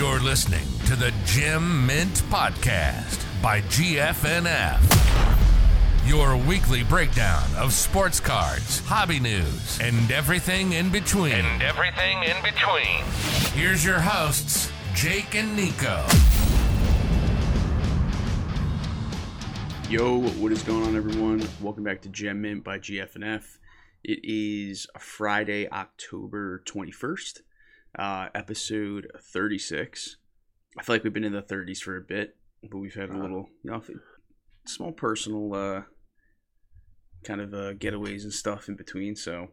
You're listening to the Gem Mint Podcast by GFNF. Your weekly breakdown of sports cards, hobby news, and everything in between. And everything in between. Here's your hosts, Jake and Nico. Yo, what is going on, everyone? Welcome back to Gem Mint by GFNF. It is Friday, October 21st, uh, episode 36. I feel like we've been in the 30s for a bit, but we've had a little, you know, small personal uh, kind of uh, getaways and stuff in between. So,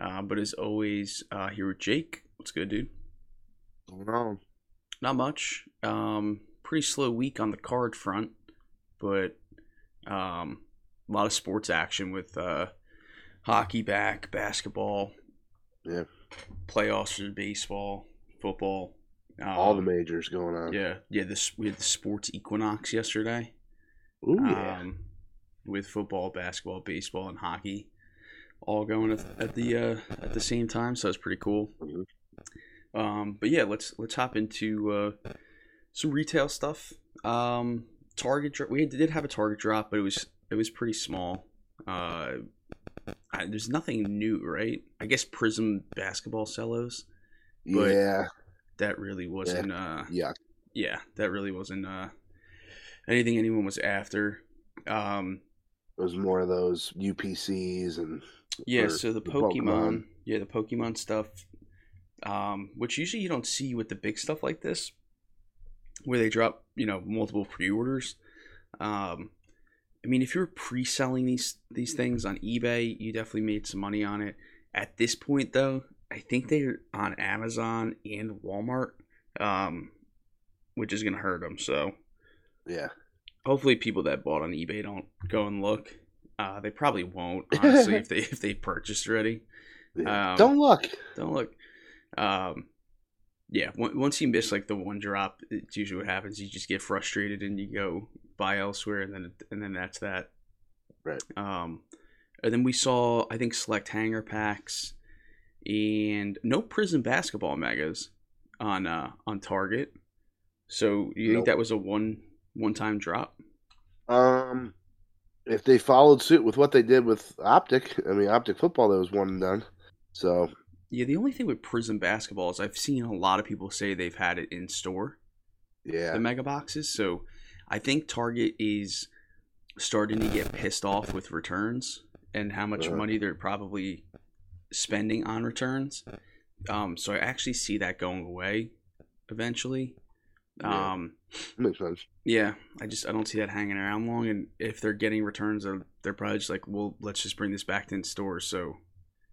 uh, but as always, uh, here with Jake. What's good, dude? Going on. Not much. Um, pretty slow week on the card front, but um, a lot of sports action with uh, hockey back, basketball, Yeah. Playoffs for baseball, football. Um, All the majors going on. yeah, yeah. This we had the sports equinox yesterday. Ooh, yeah. Um, with football, basketball, baseball, and hockey, all going at, at the uh, at the same time. So it's pretty cool. Mhm. Um, but yeah, let's let's hop into uh, some retail stuff. Um, Target, we did have a Target drop, but it was it was pretty small. Uh, I, there's nothing new, right? I guess Prizm basketball cellos. but- yeah. That really wasn't. Uh, Yeah. yeah, that really wasn't uh, anything anyone was after. Um, It was more of those UPCs and yeah, so the the Pokemon, Pokemon. yeah, the Pokemon stuff, um, which usually you don't see with the big stuff like this, where they drop, you know, multiple pre-orders. Um, I mean, if you're pre-selling these these things on eBay, you definitely made some money on it. At this point, though, I think they're on Amazon and Walmart, um, which is gonna hurt them. So yeah. hopefully people that bought on eBay don't go and look. Uh, they probably won't, honestly, if they if they purchased already. yeah. Um, Don't look. Don't look. Um, yeah, once you miss like the one drop, it's usually what happens. You just get frustrated and you go buy elsewhere, and then and then that's that. Right. Um, and then we saw I think select hanger packs and no Prizm basketball megas on uh on Target. So you think that was a one one time drop? Um, if they followed suit with what they did with Optic, I mean, Optic football, that was one and done. So, Yeah, the only thing with Prizm basketball is I've seen a lot of people say they've had it in store, yeah. the mega boxes. So I think Target is starting to get pissed off with returns and how much Uh-huh. money they're probably spending on returns. Um, so I actually see that going away eventually. Yeah. Um, Makes sense. yeah, I just I don't see that hanging around long. And if they're getting returns, they're, they're probably just like, well, let's just bring this back to in stores. So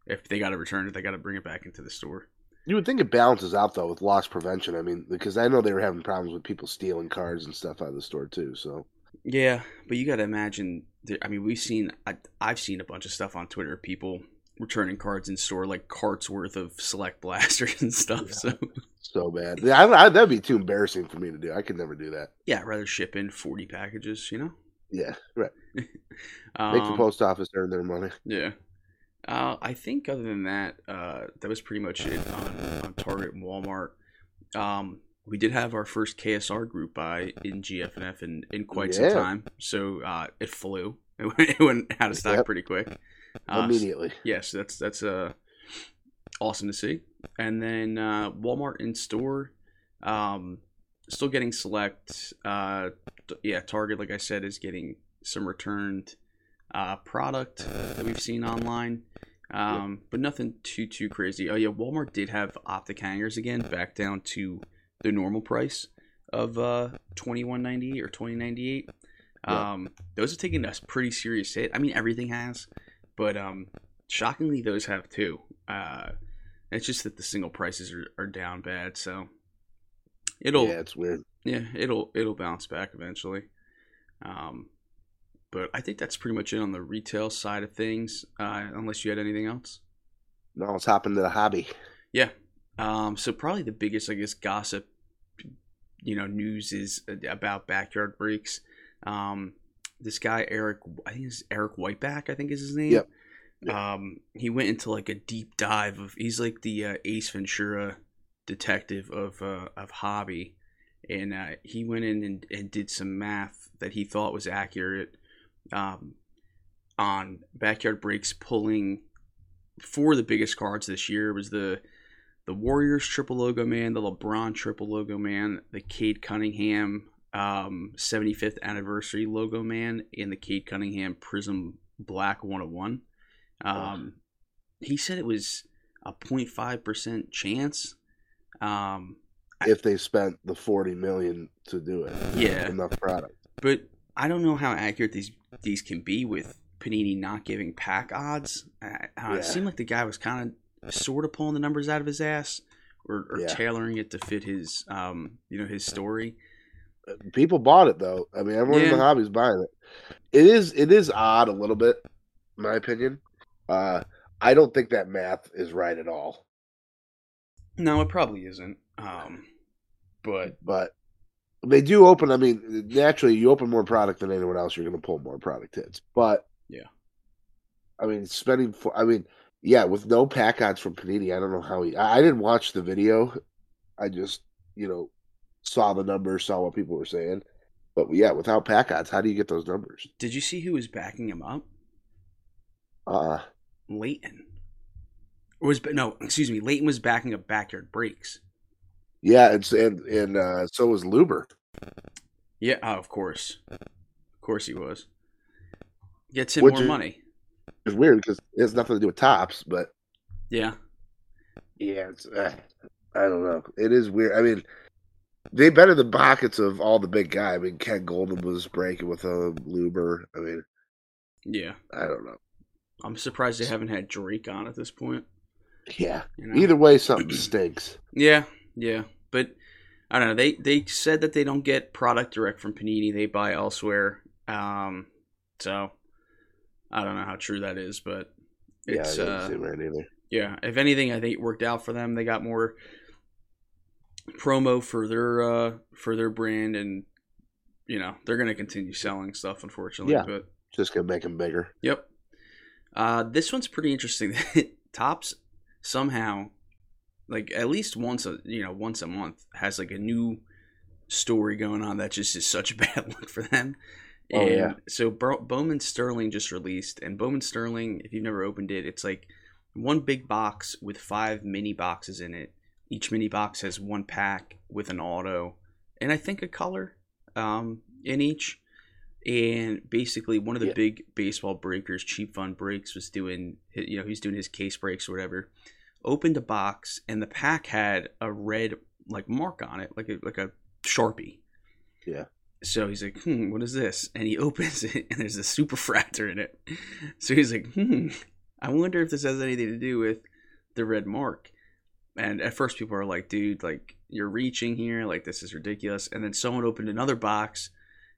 if they got to return it, they got to bring it back into the store. You would think it balances out, though, with loss prevention. I mean, because I know they were having problems with people stealing cards and stuff out of the store, too. So, Yeah, but you got to imagine. there- I mean, we've seen. I, I've seen a bunch of stuff on Twitter. People returning cards in store, like carts worth of select blasters and stuff. So so bad. Yeah, I, I, that'd be too embarrassing for me to do. I could never do that. yeah, I'd rather ship in forty packages. You know. Yeah, right. Um, Make the post office earn their money. Yeah. Uh, I think other than that, uh, that was pretty much it on, on Target and Walmart. Um, we did have our first KSR group buy in GFNF in, in quite some time, so uh, it flew. It went, it went out of stock Yep. pretty quick. Uh, Immediately. yes, that's that's uh, awesome to see. And then uh, Walmart in store, um, still getting select. Uh, yeah, Target, like I said, is getting some returned uh, product that we've seen online, um, but nothing too too crazy. Oh yeah, Walmart did have optic hangers again, back down to the normal price of uh, twenty one ninety or twenty ninety eight. Um, those have taken a pretty serious hit. I mean, everything has, but um, shockingly, those have too. Uh, it's just that the single prices are, are down bad, so it'll Yeah, it's weird. yeah, it'll it'll bounce back eventually. Um, but I think that's pretty much it on the retail side of things. Uh, unless you had anything else. Now let's hop into the hobby. Yeah. Um, so probably the biggest, I guess, gossip, you know, news is about backyard breaks. Um, this guy Eric, I think it's Eric Whiteback, I think is his name. Yep. Um, he went into like a deep dive of. He's like the uh, Ace Ventura detective of uh, of hobby, and uh, he went in and, and did some math that he thought was accurate um, on backyard breaks pulling for the biggest cards this year was the the Warriors triple logo man, the LeBron triple logo man, the Cade Cunningham um, 75th anniversary logo man, and the Cade Cunningham Prizm Black 101. Um, he said it was a 0.5% chance. Um, if they spent the 40 million to do it. Yeah. Enough product. but I don't know how accurate these these can be with Panini not giving pack odds. I, I don't know, Yeah. It seemed like the guy was kind of sort of pulling the numbers out of his ass, or, or Yeah. tailoring it to fit his um you know his story. People bought it though. I mean, everyone in the hobby is buying it. It is it is odd a little bit, in my opinion. Uh I don't think that math is right at all. No, it probably isn't. Um, but But they do open. I mean, naturally, you open more product than anyone else, you're going to pull more product hits. But Yeah. I mean, spending for. I mean, yeah, with no pack odds from Panini, I don't know how he. I, I didn't watch the video. I just, you know, saw the numbers, saw what people were saying. But yeah, without pack odds, how do you get those numbers? did you see who was backing him up? Uh, Leighton. Or was no, excuse me. Leighton was backing up backyard breaks. Yeah, it's and and uh, so was Luber. Yeah, oh, of course, of course he was. Gets him Which more is- money. It's weird because it has nothing to do with Topps, but Yeah, Yeah, it's, uh, I don't know. It is weird. I mean, they better the pockets of all the big guy. I mean, Ken Goldin was breaking with a Luber. I mean, yeah. I don't know. I'm surprised they haven't had Drake on at this point. Yeah. You know? Either way, something stinks. Yeah, yeah, but I don't know. They they said that they don't get product direct from Panini; they buy elsewhere. Um, so I don't know how true that is, but it's yeah, I uh, don't see right either. yeah. If anything, I think it worked out for them. They got more promo for their uh for their brand, and you know they're gonna continue selling stuff. Unfortunately, Yeah. but Just gonna make them bigger. Yep. Uh, this one's pretty interesting. Topps somehow, like at least once a you know once a month, has like a new story going on that just is such a bad look for them. Oh, And yeah. So Bo- Bowman Sterling just released, and Bowman Sterling, if you've never opened it, it's like one big box with five mini boxes in it. Each mini box has one pack with an auto, and I think a color um, in each. And basically, one of the Yeah. big baseball breakers, Cheap Fun Breaks, was doing, you know, he's doing his case breaks or whatever. Opened a box, and the pack had a red like mark on it, like a like a sharpie. Yeah. So he's like, hmm, what is this? And he opens it, and there's a superfractor in it. So he's like, hmm, I wonder if this has anything to do with the red mark. And at first, people are like, dude, like, you're reaching here. Like, this is ridiculous. And then someone opened another box.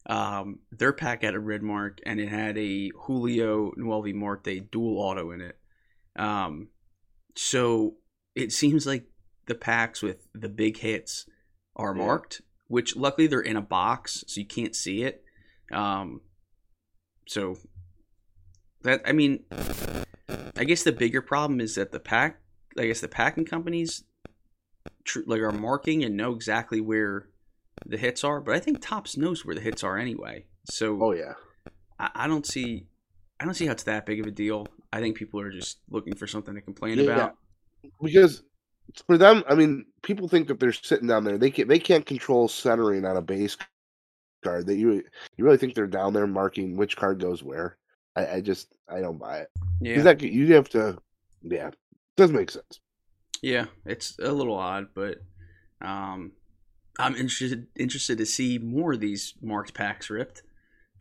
Um, their pack had a red mark, and it had a Julio Noelvi Marte dual auto in it. Um, so it seems like the packs with the big hits are Yeah. marked, which luckily they're in a box, so you can't see it. Um, so that I mean, I guess the bigger problem is that the pack, I guess the packing companies, tr- like are marking and know exactly where the hits are, but I think Topps knows where the hits are anyway. So Oh yeah. I, I don't see, I don't see how it's that big of a deal. I think people are just looking for something to complain Yeah. about. Because for them, I mean, people think that they're sitting down there. They can they can't control centering on a base card. That you you really think they're down there marking which card goes where? I, I just I don't buy it. Yeah, That you have to. Yeah, doesn't make sense. yeah, it's a little odd, but um, I'm interested interested to see more of these marked packs ripped.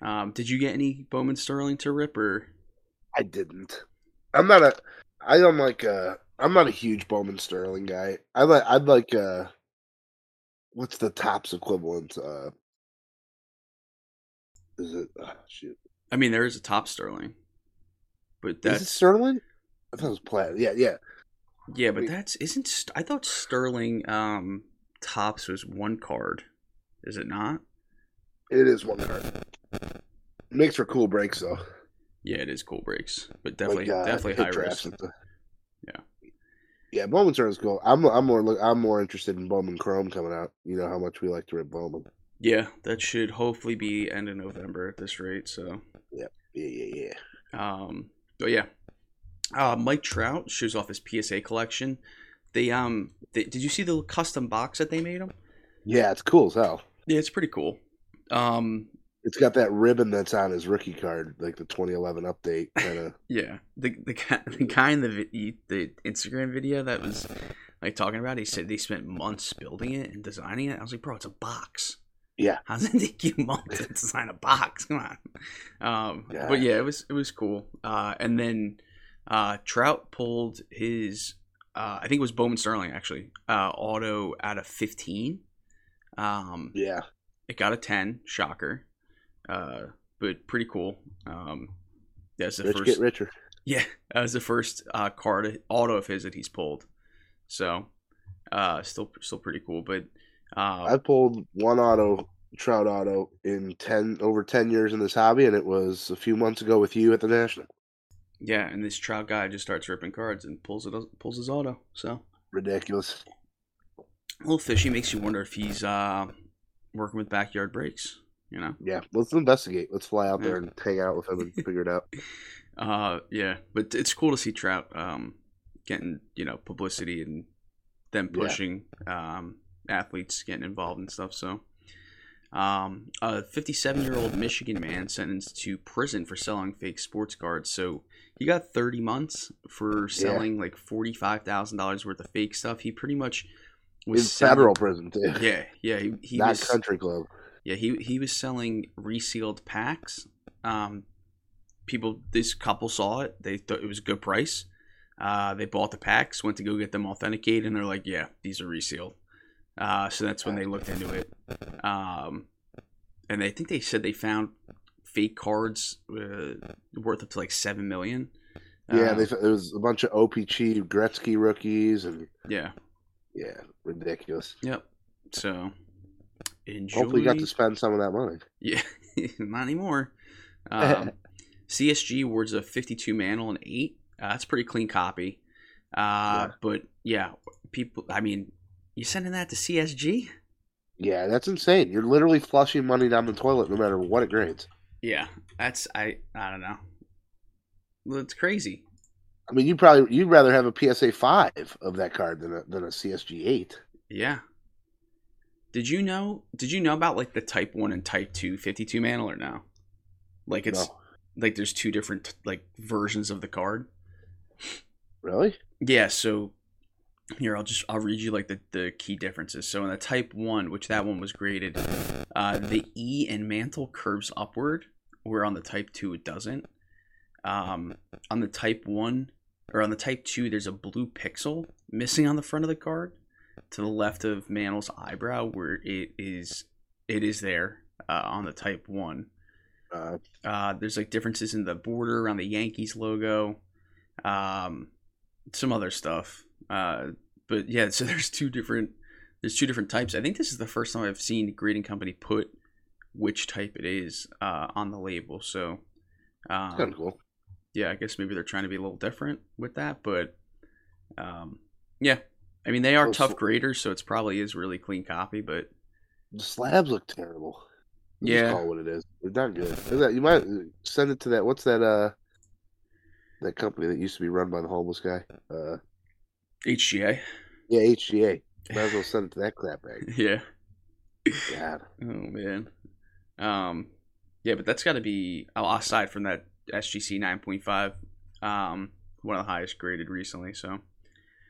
Um, did you get any Bowman Sterling to rip or? I didn't. I'm not a. I don't like. Uh, I'm not a huge Bowman Sterling guy. I like. I'd like. Uh, what's the Topps equivalent? Uh, is it? Oh, shoot. I mean, there is a top Sterling, but Is it that's Sterling? I thought it was Platt. Yeah, yeah. yeah, but wait. that's isn't. I thought Sterling um Topps was one card. Is it not? It is one card. Makes for cool breaks though. Yeah, it is cool breaks, but definitely Like, uh, definitely high risk. the- Yeah. Yeah, Bowman turns cool. I'm I'm more I'm more interested in Bowman Chrome coming out. You know how much we like to rip Bowman. Yeah, that should hopefully be end of November at this rate. So, Yeah, yeah, yeah. Yeah. Um, but yeah, uh, Mike Trout shows off his PSA collection. They um, they, did you see the custom box that they made him? Yeah, it's cool as hell. Yeah, it's pretty cool. Um, It's got that ribbon that's on his rookie card, like the 2011 update kind of. yeah, the the guy, the guy in the the Instagram video that was like talking about, it, he said they spent months building it and designing it. I was like, bro, it's a box. Yeah. How does it take you months to design a box? Come on. Um, Yeah. But yeah, it was it was cool. Uh, and then uh, Trout pulled his, uh, I think it was Bowman Sterling actually, uh, auto out of fifteen. Um, yeah, it got a ten, shocker, uh, but pretty cool. Um, that's the rich first. get richer. Yeah, that was the first uh, card auto of his that he's pulled. So, uh, still still pretty cool. But uh, I pulled one auto, Trout auto, in ten over ten years in this hobby, and it was a few months ago with you at the National. yeah, and this Trout guy just starts ripping cards and pulls it pulls his auto. So Ridiculous. a little fishy. Makes you wonder if he's uh, working with backyard breaks. You know. Yeah, let's investigate. Let's fly out there and hang out with him and figure it out. Uh, yeah, but it's cool to see Trout um, getting you know publicity and them Yeah. pushing um, athletes getting involved and stuff. So, um, a 57 year old Michigan man sentenced to prison for selling fake sports cards. So he got 30 months for selling like forty five thousand dollars worth of fake stuff. He pretty much was In selling- federal prison too. Yeah, yeah, he, he Not was country club. Yeah, he he was selling resealed packs. Um, people, this couple saw it. They thought it was a good price. Uh, they bought the packs, went to go get them authenticated, and they're like, "Yeah, these are resealed." Uh, so that's when they looked into it. Um, and I think they said they found fake cards uh, worth up to like seven million. Yeah, Uh, they, it was a bunch of OPC Gretzky rookies, and yeah, yeah, ridiculous. yep. So enjoy. Hopefully, you got to spend some of that money. Yeah, not anymore. Um, CSG awards a 52 mantle and eight. Uh, that's a pretty clean copy. Uh, Yeah. But yeah, people. I mean, you sending that to CSG? Yeah, that's insane. You're literally flushing money down the toilet, no matter what it grades. Yeah, that's I. I don't know. Well, it's crazy. I mean, you probably you'd rather have a PSA five of that card than a than a CSG eight. Yeah. Did you know? Did you know about like the Type One and Type Two 52 mantle or no? Like it's No. like there's two different like versions of the card. Really? Yeah, so here I'll just I'll read you like the, the key differences. So in the type one, which that one was graded, uh, the E and mantle curves upward, where on the type two it doesn't. Um, on the type one or on the type two, there's a blue pixel missing on the front of the card to the left of Mantle's eyebrow, where it is it is there uh, on the type one. Uh, Uh, there's like differences in the border around the Yankees logo, um, some other stuff. Uh, but yeah, so there's two different there's two different types. I think this is the first time I've seen a grading company put which type it is uh, on the label. So kind of um, cool. yeah, I guess maybe they're trying to be a little different with that. But um, yeah, I mean they are Oh, tough so- graders, so it's probably is really clean copy. But The slabs look terrible. We'll Yeah. just call it what it is. They're not good. That- You might send it to that. What's that? Uh, that company that used to be run by the homeless guy. Uh, HGA, yeah, HGA. Might as well send it to that crap bag. yeah. God. Oh man. Um yeah, but that's got to be oh, aside from that SGC 9.5 um one of the highest graded recently, so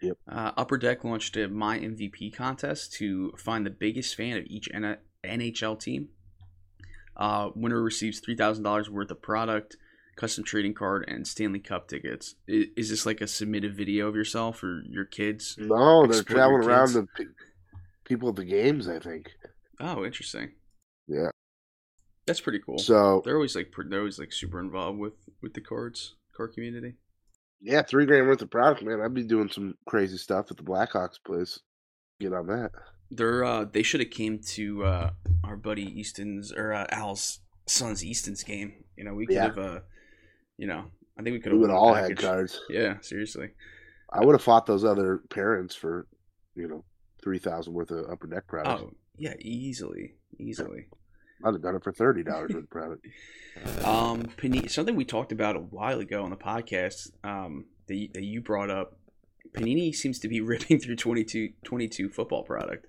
Yep. Uh, Upper Deck launched a My MVP contest to find the biggest fan of each N- NHL team. Uh, winner receives three thousand dollars worth of product, custom trading card, and Stanley Cup tickets. Is, is this like a submitted video of yourself or your kids? No, they're traveling around to pe- people at the games. I think. Oh, interesting. Yeah. That's pretty cool. So They're always like they're always like super involved with with the cards card community. Yeah, three grand worth of product, man. I'd be doing some crazy stuff at the Blackhawks place. Get on that. They're uh they should have came to uh our buddy Easton's or uh, Al's son's Easton's game. You know, we could Yeah. have uh you know, I think we could have. We would all had cards. Yeah, seriously. I would have fought those other parents for, you know, three thousand worth of Upper Deck products. Oh yeah, easily, easily. I'd have done it for thirty dollars worth of product. Um, Panini, something we talked about a while ago on the podcast. Um, that you, that you brought up. Panini seems to be ripping through 22, 22 football product.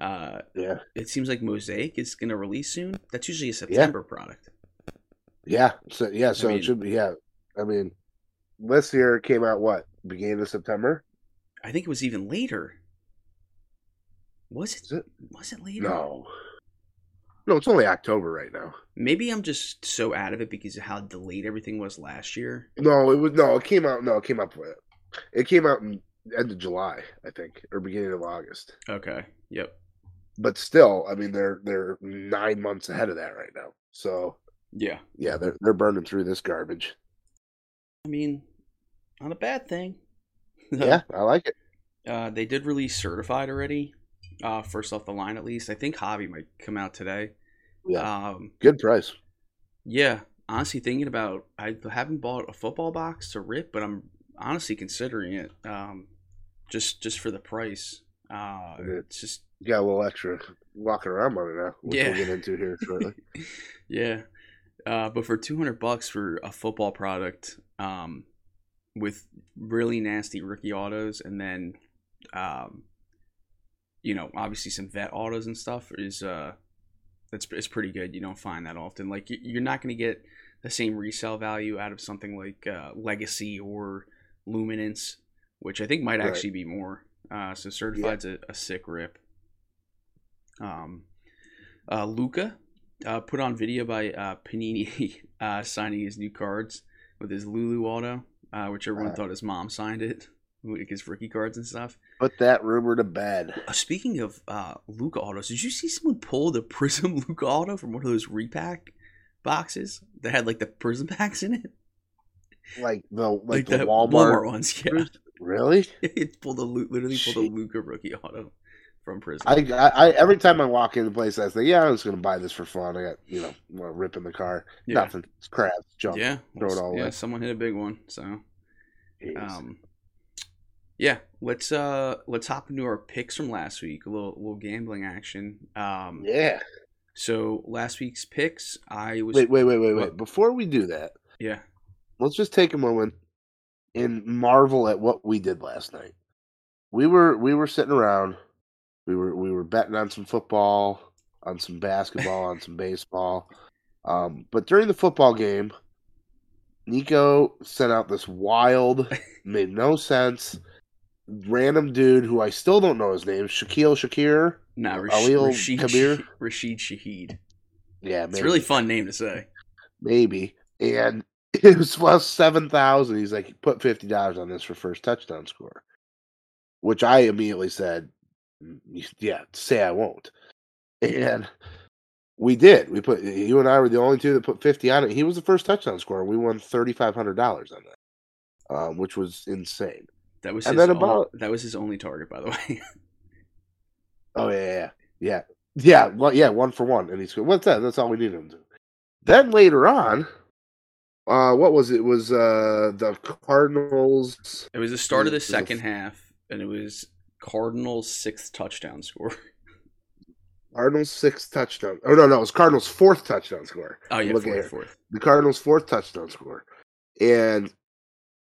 Uh, Yeah, it seems like Mosaic is going to release soon. That's usually a September product. yeah. So yeah, so mean- it should be. Yeah, I mean, this year came out what beginning of September. I think it was even later. Was it? Is it? Was it later? No, no, it's only October right now. Maybe I'm just so out of it because of how delayed everything was last year. No, it was no. It came out. No, it came out. It came out in end of July, I think, or beginning of August. Okay. Yep. But still, I mean, they're they're nine months ahead of that right now. So Yeah. yeah, they're they're burning through this garbage. I mean, not a bad thing. yeah, I like it. Uh, they did release certified already. Uh, first off the line, at least. I think Hobby might come out today. Yeah, Um, good price. yeah. Honestly, thinking about, I haven't bought a football box to rip, but I'm honestly considering it. Um, just just for the price. Uh, it's just You got a little extra walking around money now, which Yeah. we'll get into here shortly. yeah. Uh, but for 200 bucks for a football product um, with really nasty rookie autos and then, um, you know, obviously some vet autos and stuff is uh, that's it's pretty good. You don't find that often. Like you- you're not going to get the same resale value out of something like uh, Legacy or Luminance, which I think might Right. actually be more. Uh, so certified's a, a sick rip. Um, uh, Luka uh, put on video by uh, Panini uh, signing his new cards with his Lulu auto, uh, which everyone Uh. thought his mom signed it, like his rookie cards and stuff. Put that rumor to bed. Uh, speaking of uh, Luka autos, did you see someone pull the Prizm Luka auto from one of those repack boxes that had like the Prizm packs in it? Like the like, the the Walmart. ones, yeah. Really? it pulled a literally pulled a Luka rookie auto from Prizm. I, I I every time I walk into the place, I say, "Yeah, I was going to buy this for fun." I got you know, want to rip in the car. yeah. Nothing. It's crap. Junk. Yeah, Throw it all yeah. away. Someone hit a big one, so Jeez. um, yeah. Let's uh let's hop into our picks from last week. A little little gambling action. Um, yeah. So last week's picks, I was Wait, wait, wait, wait, What? wait. Before we do that, yeah let's just take a moment and marvel at what we did last night. We were we were sitting around. We were we were betting on some football, on some basketball, on some baseball. Um, but during the football game, Nico sent out this wild, made no sense, random dude who I still don't know his name, Shaquille Shakir. nah Rash- Alil Rashid Kabir? Rashid Shaheed. Yeah, It's a really fun name to say. maybe. And it was plus seven thousand. He's like, put fifty dollars on this for first touchdown score, which I immediately said, "Mm, yeah, say I won't. And we did. We put you and I were the only two that put fifty on it. He was the first touchdown scorer. We won thirty five hundred dollars on that, um, which was insane. That was And his then about- that was his only target, by the way. Oh yeah, yeah, yeah, yeah. Well, yeah, one for one, and he's what's that? That's all we needed him to. do. Then later on, uh, what was it? It was uh the Cardinals? it was the start of the second half, and it was Cardinals' sixth touchdown score. Cardinals sixth touchdown. Oh no, no, it was Cardinals fourth touchdown score. Oh yeah, fourth, fourth. The Cardinals fourth touchdown score, and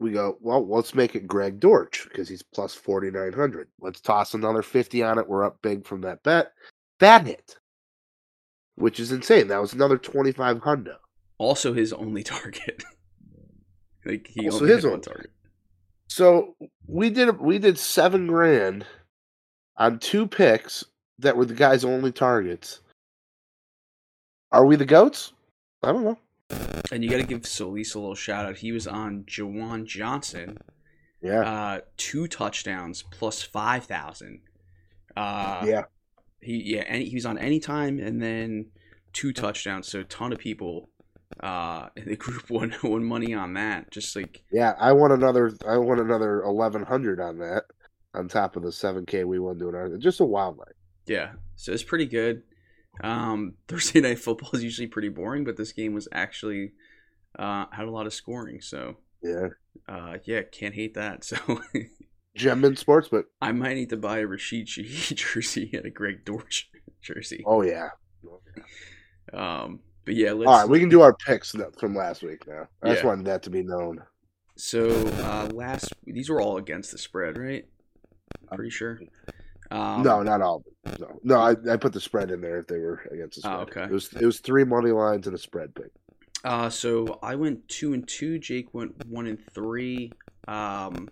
we go. Well, let's make it Greg Dortch because he's plus forty nine hundred. Let's toss another fifty on it. We're up big from that bet. That hit, which is insane. That was another twenty five hundred. Also, his only target. like he Also only his only- target. So we did we did seven grand on two picks that were the guy's only targets. Are we the goats? I don't know. And you got to give Solis a little shout out. He was on Juwan Johnson, Yeah, uh, two touchdowns plus five thousand. Uh, yeah. he yeah, and he was on anytime and then two touchdowns. So a ton of people uh, in the group won won money on that. Just like Yeah, I won another. I won another eleven hundred on that, on top of the seven k we won doing our. Just a wild night. yeah, so it's pretty good. Um, Thursday night football is usually pretty boring, but this game was actually uh, had a lot of scoring. So Yeah. Uh, yeah, can't hate that. So Gem and Sportsbook. I might need to buy a Rashid Shaheed jersey and a Greg Dortch jersey. Oh yeah. Um, but yeah, let's. All right, we can do our picks from last week now. I just Yeah. wanted that to be known. So uh, last these were all against the spread, right? I'm pretty sure. Um, no, not all. No, no. I, I put the spread in there if they were against the spread. Oh, okay. It was it was three money lines and a spread pick. Uh, so I went two and two. Jake went one and three. Um,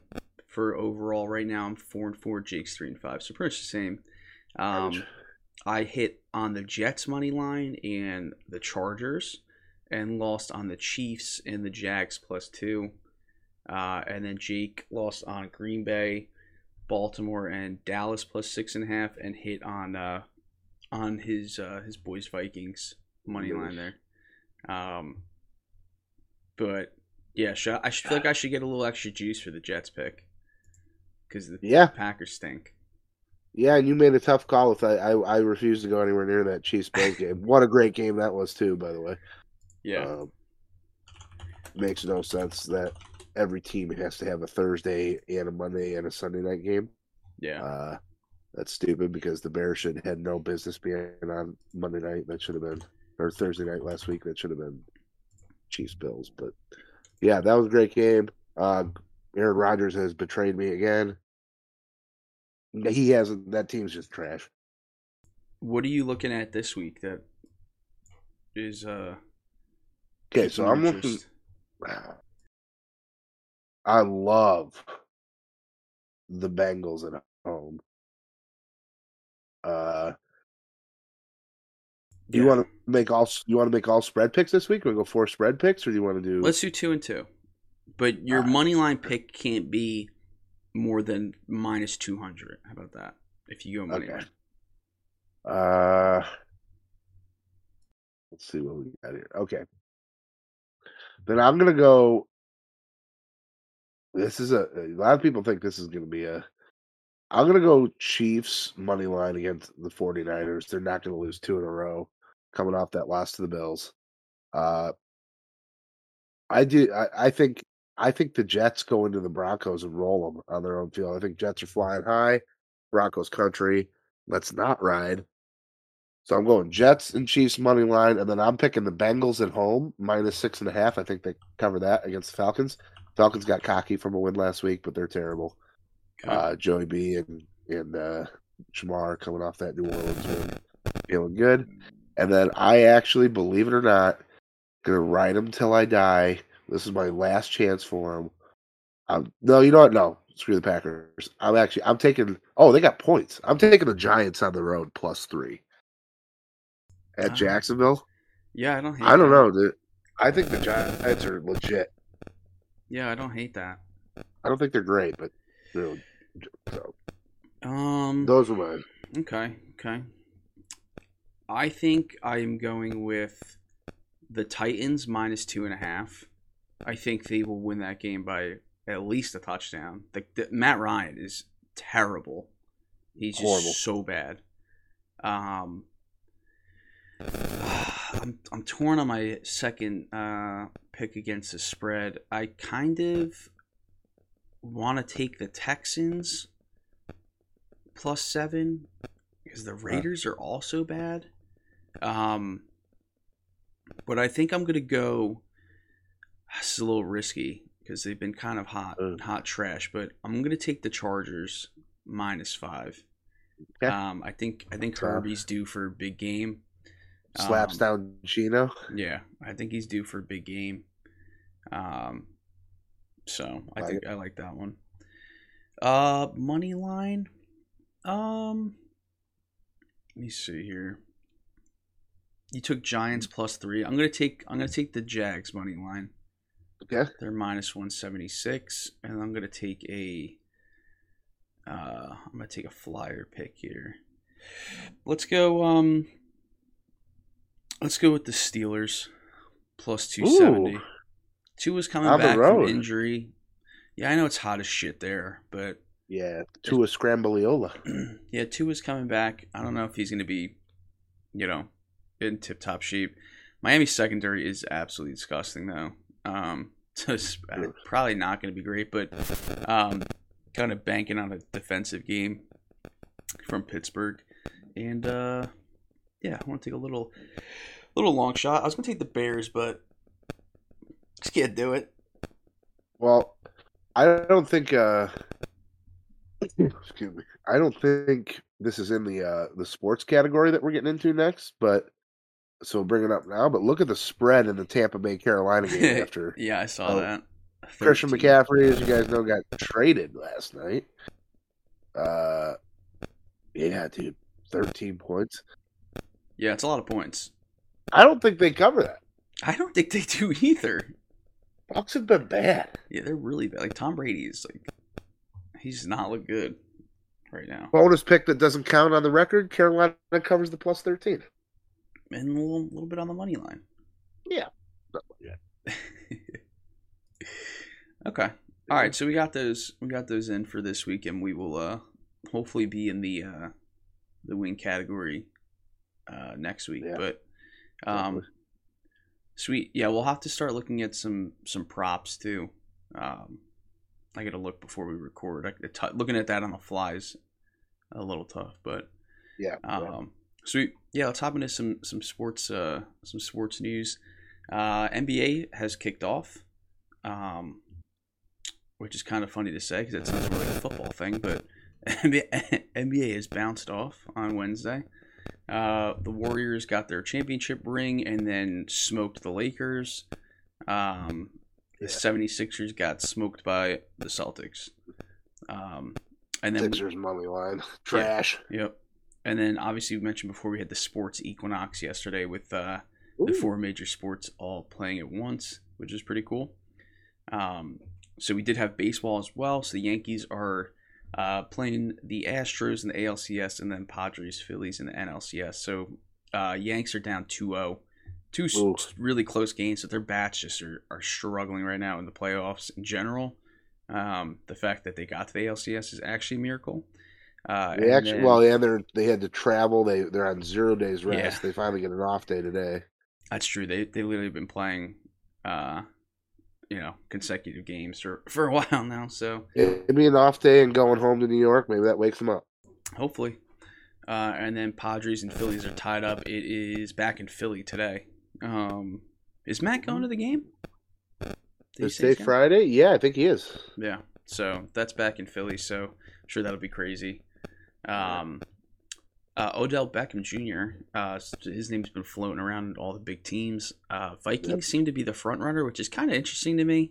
for overall, right now I'm four and four. Jake's three and five. So pretty much the same. Um, I hit on the Jets money line and the Chargers, and lost on the Chiefs and the Jags plus two. Uh, and then Jake lost on Green Bay, Baltimore, and Dallas plus six and a half, and hit on uh, on his uh, his boys Vikings money line there. Um, but yeah, should, I should feel like I should get a little extra juice for the Jets pick because the Yeah, Packers stink. yeah, and you made a tough call with that. I I refused to go anywhere near that Chiefs Bills game. What a great game that was too, by the way. Yeah, Um, makes no sense that every team has to have a Thursday and a Monday and a Sunday night game. yeah. Uh, that's stupid because the Bears should had no business being on Monday night. That should have been or Thursday night last week. That should have been Chiefs Bills. But yeah, that was a great game. Uh, Aaron Rodgers has betrayed me again. He hasn't. That team's just trash. What are you looking at this week that is uh? Okay, so I'm looking. I love the Bengals at home. Uh, do you want to make all you want to make all spread picks this week? We go four spread picks, or do you want to do? Let's do two and two, but your Alright. money line pick can't be more than minus two hundred. How about that? If you go money Okay. line, Uh, let's see what we got here. Okay, then I'm gonna go. This is a, a lot of people think this is gonna be a. I'm gonna go Chiefs money line against the 49ers. They're not gonna lose two in a row, coming off that loss to the Bills. Uh, I do. I, I think. I think the Jets go into the Broncos and roll them on their own field. I think Jets are flying high. Broncos country. Let's not ride. So I'm going Jets and Chiefs money line, and then I'm picking the Bengals at home minus six and a half. I think they cover that against the Falcons. Falcons got cocky from a win last week, but they're terrible. Uh, Joey B and and uh, Ja'Marr coming off that New Orleans win, feeling good. And then I actually, believe it or not, gonna ride them till I die. This is my last chance for them. Um, no, you know what? No, screw the Packers. I'm actually I'm taking. Oh, they got points. I'm taking the Giants on the road plus three at Ah. Jacksonville. yeah, I don't. Hate I don't that. know, dude. I think the Giants are legit. Yeah, I don't hate that. I don't think they're great, but they're. So Um. those are mine. Okay. Okay. I think I am going with the Titans minus two and a half. I think they will win that game by at least a touchdown. The, the, Matt Ryan is terrible. He's just Horrible. so bad. Um, I'm I'm torn on my second uh, pick against the spread. I kind of want to take the Texans plus seven because the Raiders are also bad. Um, but I think I'm gonna go. This is a little risky because they've been kind of hot, Mm. hot trash. But I'm gonna take the Chargers minus five. Okay. Um, I think I think. Herbie's due for a big game. Slaps Um, down Gino. Yeah, I think he's due for a big game. Um, so I think I like that one. Uh, money line. Um, let me see here. You took Giants plus three. I'm gonna take. I'm gonna take the Jags money line. Okay. They're minus one seventy six, and I'm gonna take a. Uh, I'm gonna take a flyer pick here. Let's go. Um, let's go with the Steelers plus two seventy. Tua was coming back from injury. Yeah, I know it's hot as shit there, but Yeah, to a scrambliola. yeah, Tua was coming back. I don't know if he's going to be, you know, in tip top shape. Miami secondary is absolutely disgusting though. Um, so it's uh, probably not going to be great. But um, kind of banking on a defensive game from Pittsburgh, and uh, yeah, I want to take a little little long shot. I was going to take the Bears, but just can't do it. Well, I don't think. Uh, excuse me. I don't think this is in the uh, the sports category that we're getting into next, but so bring it up now. But look at the spread in the Tampa Bay Carolina game after yeah, I saw Oh, that. Christian McCaffrey, as you guys know, got traded last night. Uh, yeah, dude, thirteen points. Yeah, it's a lot of points. I don't think they cover that. I don't think they do either. Bucks have been bad. Yeah, they're really bad. Like Tom Brady is like, he's not look good right now. Bonus pick that doesn't count on the record. Carolina covers the plus thirteen. And a little, little bit on the money line. Yeah. Okay. All right. So we got those. We got those in for this week, and we will uh hopefully be in the uh the win category uh next week. Yeah. But um, sweet. Yeah, we'll have to start looking at some some props too. Um, I got to look before we record. I, t- looking at that on the flies a little tough, but Yeah. yeah. um, sweet. Yeah, let's hop into some some sports uh, some sports news. Uh, NBA has kicked off, um, which is kind of funny to say because it sounds more like a football thing. But NBA, NBA has bounced off on Wednesday. Uh, the Warriors got their championship ring and then smoked the Lakers. Um, the Yeah. 76ers got smoked by the Celtics. Um, and then Sixers money line trash. Yep. And then obviously we mentioned before we had the sports equinox yesterday with uh, the four major sports all playing at once, which is pretty cool. Um, so we did have baseball as well. So the Yankees are uh, playing the Astros in the ALCS and then Padres, Phillies in the NLCS. So uh, Yanks are down 2-0. Two Ooh. really close games, so their bats just are, are struggling right now in the playoffs in general. Um, the fact that they got to the ALCS is actually a miracle. Uh, They actually, then- well, yeah, they're they had to travel. They they're on zero days rest. Yeah. They finally get an off day today. That's true. They they literally been playing, uh, you know, consecutive games for for a while now. So It'd be an off day and going home to New York. Maybe that wakes them up. hopefully, uh, and then Padres and Phillies are tied up. It is back in Philly today. Um, is Matt going to the game? Did he Is say today he's going? Friday? Yeah, I think he is. Yeah. So that's back in Philly. So I'm sure that'll be crazy. Um, uh, Odell Beckham Jr. Uh, his name's been floating around all the big teams. Uh, Vikings Yep. seem to be the front runner, which is kind of interesting to me.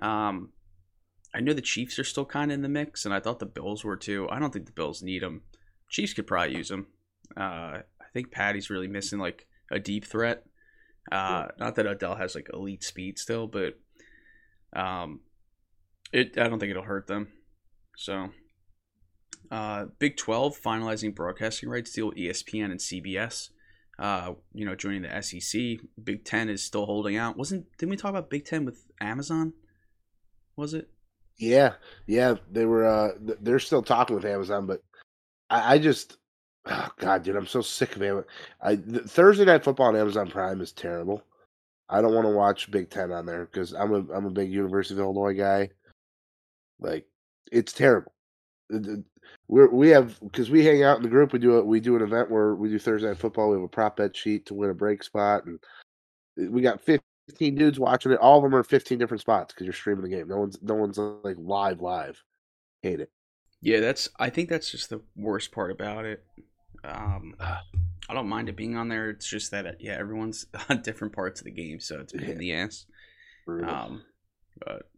Um, I know the Chiefs are still kind of in the mix, and I thought the Bills were too. I don't think the Bills need him. Chiefs could probably use him. Uh, I think Patty's really missing like a deep threat. Uh, not that Odell has like elite speed still, but um, it I don't think it'll hurt them. So, uh, Big Twelve finalizing broadcasting rights deal with ESPN and CBS. Uh, you know, joining the SEC. Big Ten is still holding out. Wasn't didn't we talk about Big Ten with Amazon? Was it? Yeah, yeah, they were. uh They're still talking with Amazon, but I, I just, oh god, dude, I'm so sick of Amazon. I th- Thursday night football on Amazon Prime is terrible. I don't want to watch Big Ten on there because I'm a I'm a big University of Illinois guy. Like, it's terrible. We're we have because we hang out in the group. We do a, we do an event where we do Thursday night football. We have a prop bet sheet to win a break spot, and we got 15 dudes watching it. All of them are 15 different spots because you're streaming the game. No one's no one's like live live. Hate it. Yeah, that's. I think that's just the worst part about it. Um, I don't mind it being on there. It's just that yeah, everyone's on different parts of the game, so it's a pain in the ass. Um, but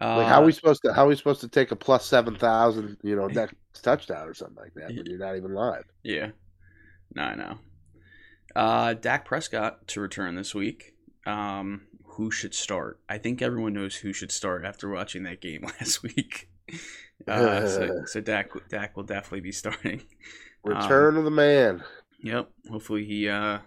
uh, like how we supposed to how we supposed to take a plus seven thousand you know next touchdown or something like that when you're not even live. Yeah. No, I know. Uh, Dak Prescott to return this week. Um, who should start? I think everyone knows who should start after watching that game last week. Uh, so, so Dak, Dak will definitely be starting. Um, Return of the man. Yep. Hopefully he uh,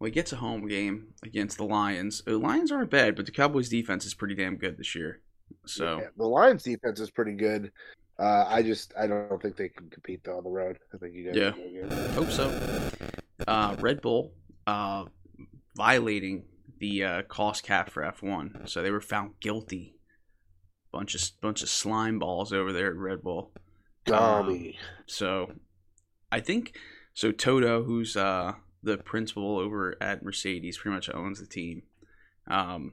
well he gets a home game against the Lions. The Lions aren't bad, but the Cowboys defense is pretty damn good this year. So Yeah, the Lions defense is pretty good. Uh, I just I don't think they can compete though on the road. I think you guys Yeah. Hope so. Uh, Red Bull uh, violating the uh, cost cap for F1. So they were found guilty. Bunch of bunch of slime balls over there at Red Bull. Dummy. So I think so. Toto, who's uh, the principal over at Mercedes, pretty much owns the team. Um,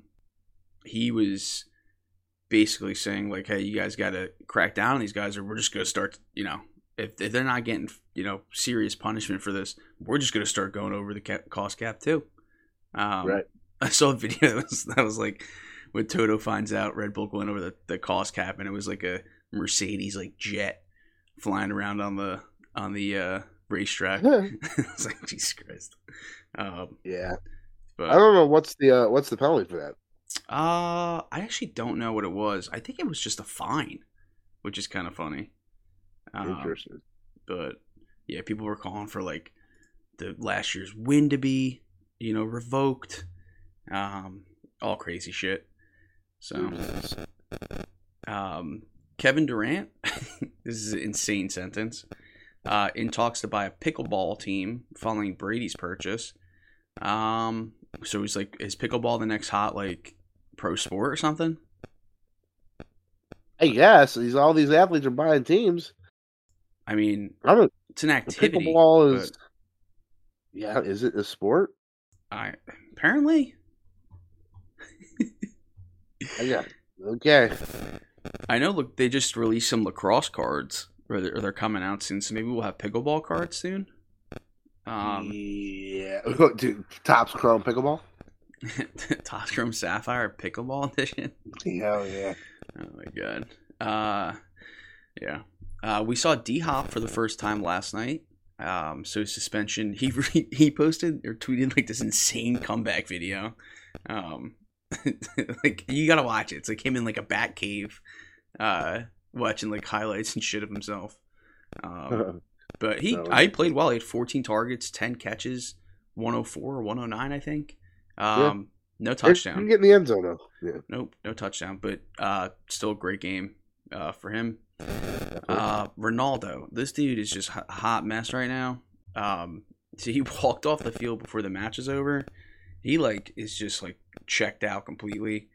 he was basically saying like, "Hey, you guys got to crack down on these guys, or we're just gonna start. You know, if, if they're not getting you know serious punishment for this, we're just gonna start going over the cap, cost cap too." Um, right. I saw a video that was, that was like when Toto finds out Red Bull went over the, the cost cap, and it was like a Mercedes like jet flying around on the on the uh, racetrack. it's like Jesus Christ. Um, yeah. but I don't know what's the uh, what's the penalty for that. uh, I actually don't know what it was. I think it was just a fine, which is kind of funny. Um, Interesting. but yeah, people were calling for like the last year's win to be, you know, revoked. Um, all crazy shit. So, um, Kevin Durant, this is an insane sentence. Uh, in talks to buy a pickleball team following Brady's purchase. Um, so he's like, is pickleball the next hot like pro sport or something? I guess these all these athletes are buying teams. I mean, I don't. it's an activity. Pickleball is. Yeah, is it a sport? I apparently Yeah. Okay. I know. Look, they just released some lacrosse cards, or they're, or they're coming out soon. So maybe we'll have pickleball cards soon. Um, yeah. Dude, Topps Chrome pickleball. Topps Chrome Sapphire Pickleball Edition. Hell yeah. Oh my god. Uh, yeah. Uh, we saw D Hop for the first time last night. Um, so suspension. He re- he posted or tweeted like this insane comeback video. Um, like you gotta watch it. So like came in like a bat cave, uh, watching like highlights and shit of himself. Um, but he, I played well. He had 14 targets, 10 catches, 104 or 109, I think. Um, no You touchdown. can get in the end zone though. Yeah. Nope, no touchdown, but uh, still a great game uh, for him. Uh, Ronaldo, this dude is just a hot mess right now. Um, so he walked off the field before the match is over. He like is just like checked out completely.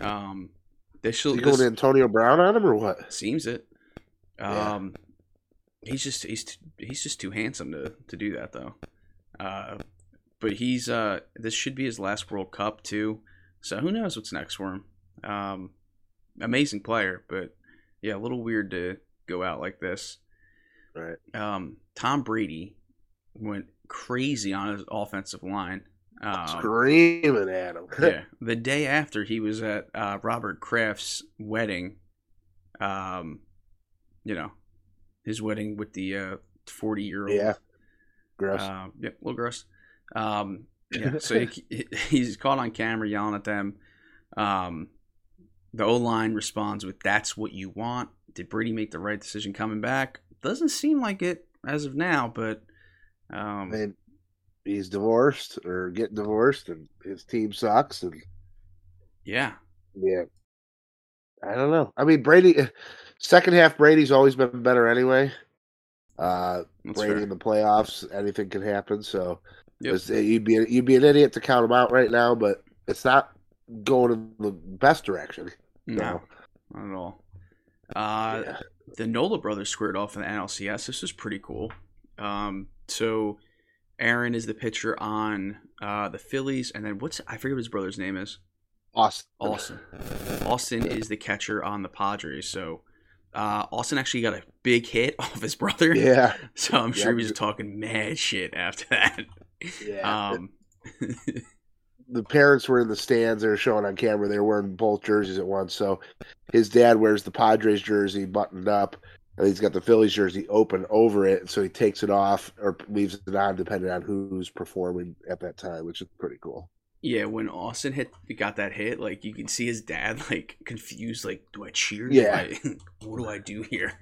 Um, they Is still he this going Antonio Brown on him or what? seems it. Yeah. Um, he's just he's t- he's just too handsome to to do that though. Uh, but he's uh this should be his last World Cup too. So who knows what's next for him? Um, amazing player, but yeah, a little weird to go out like this. Right. Um, Tom Brady went crazy on his offensive line. Um, Screaming at him. yeah, the day after he was at uh, Robert Kraft's wedding, um, you know, his wedding with the forty year old. Yeah. Gross. Uh, yeah, a little gross. Um, yeah, so he, he's caught on camera yelling at them. Um, the O line responds with, "That's what you want." Did Brady make the right decision coming back? Doesn't seem like it as of now, but I um, mean, he's divorced or getting divorced, and his team sucks. And yeah, yeah, I don't know. I mean, Brady. Second half, Brady's always been better anyway. Uh, that's Brady fair. in the playoffs, anything can happen. So Yep. you'd be you'd be an idiot to count him out right now, but it's not going in the best direction. No, not at all. Uh, Yeah. the Nola brothers squared off in the NLCS. This is pretty cool. Um, so Aaron is the pitcher on uh, the Phillies, and then what's I forget what his brother's name is. Austin. Austin. Austin is the catcher on the Padres. So uh, Austin actually got a big hit off his brother. Yeah, So I'm sure Yep. he was talking mad shit after that. yeah. Um, the parents were in the stands. They were showing on camera. They were wearing both jerseys at once. So his dad wears the Padres jersey buttoned up, he's got the Phillies jersey open over it. So he takes it off or leaves it on, depending on who's performing at that time, which is pretty cool. yeah, when Austin hit he got that hit, like you can see his dad like confused, like, do I cheer? Yeah. Do I, what do I do here?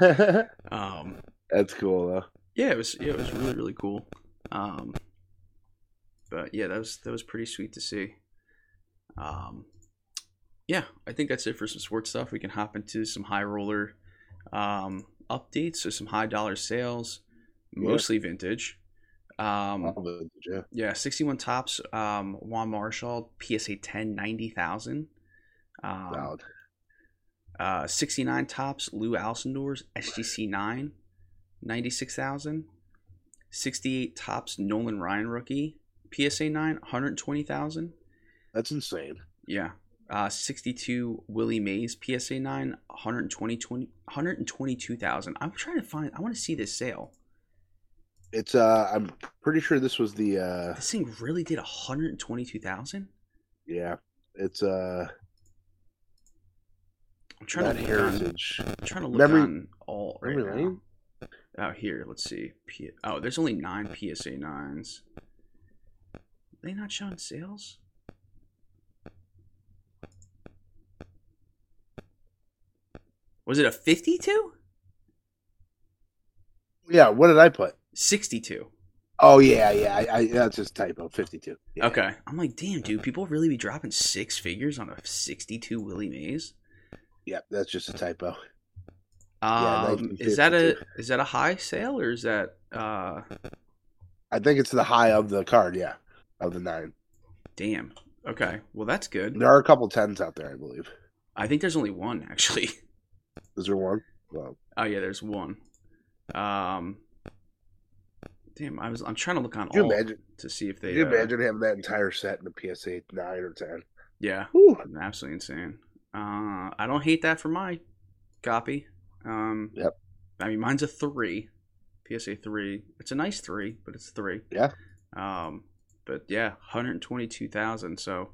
um, That's cool though. yeah, it was yeah, it was really really cool. Um, but yeah, that was that was pretty sweet to see. Um, yeah, I think that's it for some sports stuff. We can hop into some high roller um, updates, so some high dollar sales, Yeah. mostly vintage. Um, vintage, yeah. yeah, 61 Topps. Um, Juan Marichal, PSA 10, 90,000. Um, uh, 69 Topps, Lou Alcindor's SGC 9, 96,000. 68 Topps, Nolan Ryan rookie, PSA 9, 120,000. That's insane. Yeah. Uh, 62 Willie Mays PSA 9, 120, 20, 122,000. I'm trying to find, I want to see this sale. It's uh I'm pretty sure this was the uh This thing really did 122,000? yeah. It's uh I'm trying to on, heritage. I'm trying to look Memory- on all right Memory now. Lane? Oh, here, let's see. P- oh, there's only nine PSA 9s. they not showing sales? Was it a 52? Yeah, what did I put? 62. Oh yeah, yeah. I, I that's just typo. Fifty two. Yeah. Okay. I'm like, damn, dude, people really be dropping six figures on a 62 Willie Mays? Yep, that's just a typo. Um, is that a is that a high sale or is that uh I think it's the high of the card, yeah. Of the nine. damn. Okay. Well, that's good. There are a couple tens out there, I believe. I think there's only one actually. Is there one? Well, Oh yeah, there's one. Um, damn, I was I'm trying to look on could you all imagine to see if they. could you uh, imagine having that entire set in a PSA nine or ten? Yeah, Whew. absolutely insane. Uh, I don't hate that for my copy. Um, Yep. I mean, mine's a three, PSA three. It's a nice three, but it's three. Yeah. Um, but yeah, hundred twenty-two thousand. So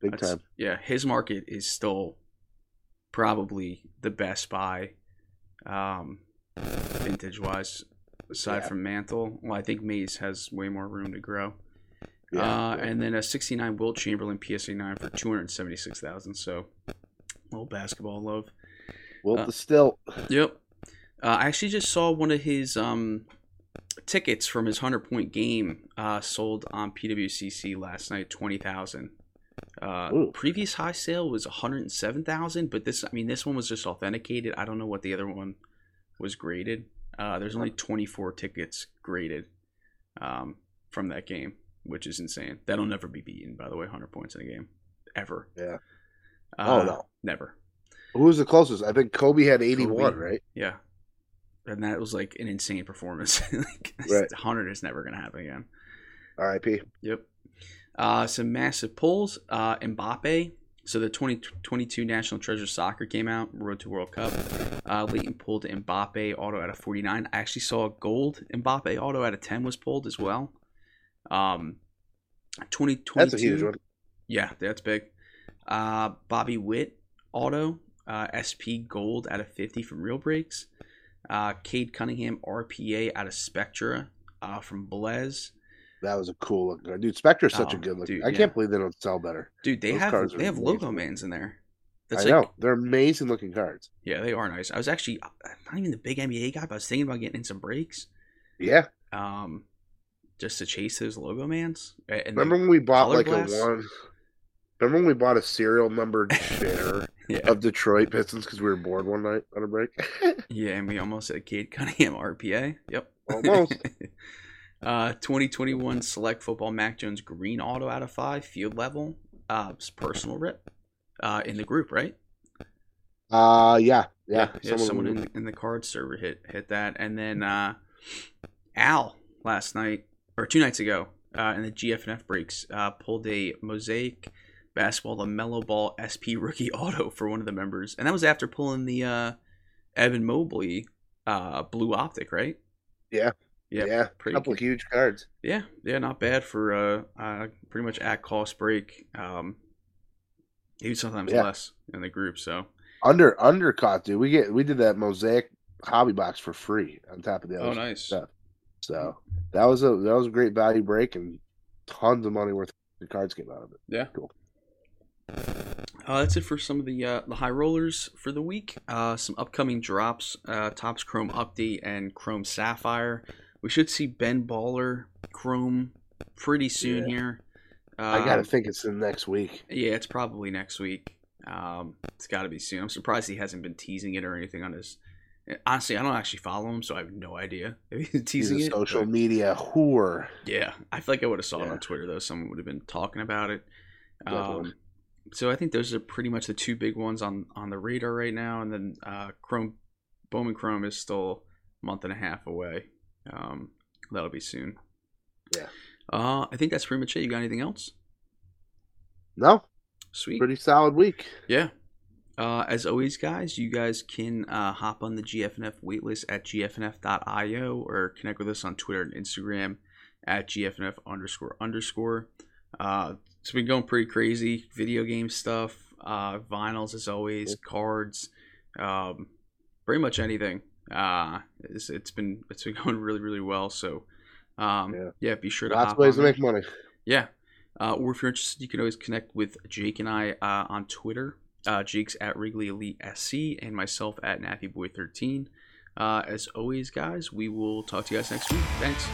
Big that's- time. Yeah, his market is still probably the best buy, um, vintage wise, aside Yeah. from Mantle. Well, I think Mays has way more room to grow. Yeah, uh, and then a 69 Wilt Chamberlain PSA 9 for 276,000. So, a little basketball love. well, uh, the still Yep. Uh, I actually just saw one of his um, tickets from his 100 point game uh, sold on PWCC last night, 20,000. Uh, Ooh. previous high sale was 107,000, but this, I mean, this one was just authenticated. I don't know what the other one was graded. Uh, there's only 24 tickets graded um, from that game, which is insane. That'll never be beaten, by the way, 100 points in a game. Ever. Yeah. Uh, Oh, no. Never. who was the closest? I think Kobe had eighty one, Kobe. right? Yeah. And that was like an insane performance. like, Right. 100 is never going to happen again. R.I.P. Yep. Uh, some massive pulls. Uh, Mbappe. So the 2022 National Treasure Soccer came out, Road to World Cup. Uh, Leighton pulled Mbappe auto out of 49. I actually saw a gold Mbappe auto out of 10 was pulled as well. Um, 2022. That's a huge one. Yeah, that's big. Uh, Bobby Witt auto uh, SP gold out of 50 from Real Breaks. Uh, Cade Cunningham RPA out of Spectra uh, from Blaze. That was a cool looking card. Dude, Spectra's such Oh, a good looking. dude, I yeah. can't believe they don't sell better. Dude, they Those have they have logo amazing. mans in there. I like, know. They're amazing looking cards. Yeah, they are nice. I was actually not even the big NBA guy, but I was thinking about getting in some breaks, Yeah. um, just to chase those logo mans. And Remember when we bought like glass? a one? Remember when we bought a serial numbered share yeah, of Detroit Pistons because we were bored one night on a break? yeah, and we almost had Cade Cunningham RPA. Yep, Almost. uh, 2021 Select Football Mac Jones Green Auto out of five field level. Uh, personal rip. Uh, in the group, right? Uh yeah, yeah. yeah, someone in, in the card server hit hit that, and then uh, Al last night or two nights ago uh, in the GFNF breaks uh, pulled a mosaic basketball LaMelo Ball SP rookie auto for one of the members, and that was after pulling the uh, Evan Mobley uh, blue optic, right? Yeah. Yeah, yeah, pretty couple good. huge cards. yeah, yeah, not bad for uh, uh, pretty much at cost break. Um, even sometimes Yeah. less in the group, so. Under undercut, dude. We get we did that mosaic hobby box for free on top of the other Oh, nice. stuff. So that was a that was a great value break and tons of money worth of cards came out of it. Yeah. Cool. Uh, that's it for some of the uh, the high rollers for the week. Uh, some upcoming drops: uh, Topps Chrome Update and Chrome Sapphire. We should see Ben Baller Chrome pretty soon Yeah. here. Uh, I gotta think it's in next week. Yeah, it's probably next week. Um, it's got to be soon. I'm surprised he hasn't been teasing it or anything on his Honestly, I don't actually follow him, so I have no idea if he's He's teasing a it. social but- media whore. Yeah, I feel like I would have saw it on Twitter though. Someone would have been talking about it. Um, so I think those are pretty much the two big ones on on the radar right now. And then uh, Chrome, Bowman Chrome is still a month and a half away. Um, that'll be soon. Yeah. Uh, I think that's pretty much it. You got anything else? No, Sweet. pretty solid week. Yeah. Uh, as always, guys, you guys can uh, hop on the GFNF waitlist at gfnf.io or connect with us on Twitter and Instagram at gfnf underscore underscore. Uh, it's been going pretty crazy. Video game stuff, uh, vinyls as always, cards, um, pretty much anything. Uh, it's, it's been it's been going really really well. So, um, Yeah. yeah. be sure to Lots of ways to make money. Yeah. Uh, or if you're interested, you can always connect with Jake and I uh, on Twitter. Uh, Jake's at Wrigley Elite SC and myself at NappyBoy13. Uh, as always, guys, we will talk to you guys next week. Thanks.